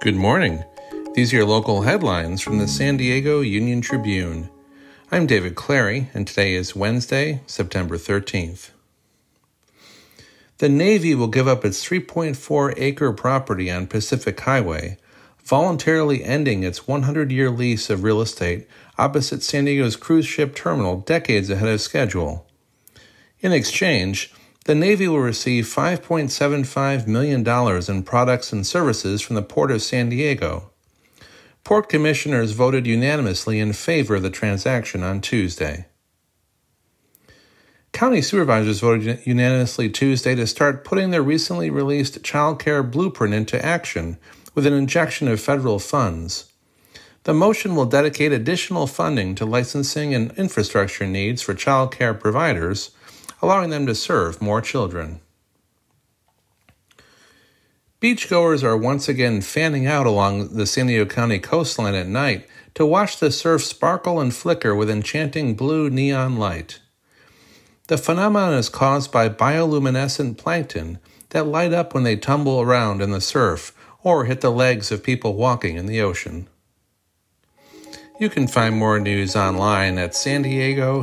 Good morning. These are your local headlines from the San Diego Union Tribune. I'm David Clary, and today is Wednesday, September 13th. The Navy will give up its 3.4 acre property on Pacific Highway, voluntarily ending its 100 year lease of real estate opposite San Diego's cruise ship terminal decades ahead of schedule. In exchange, the Navy will receive $5.75 million in products and services from the Port of San Diego. Port commissioners voted unanimously in favor of the transaction on Tuesday. County supervisors voted unanimously Tuesday to start putting their recently released child care blueprint into action with an injection of federal funds. The motion will dedicate additional funding to licensing and infrastructure needs for child care providers allowing them to serve more children. Beachgoers are once again fanning out along the San Diego County coastline at night to watch the surf sparkle and flicker with enchanting blue neon light. The phenomenon is caused by bioluminescent plankton that light up when they tumble around in the surf or hit the legs of people walking in the ocean. You can find more news online at san diego.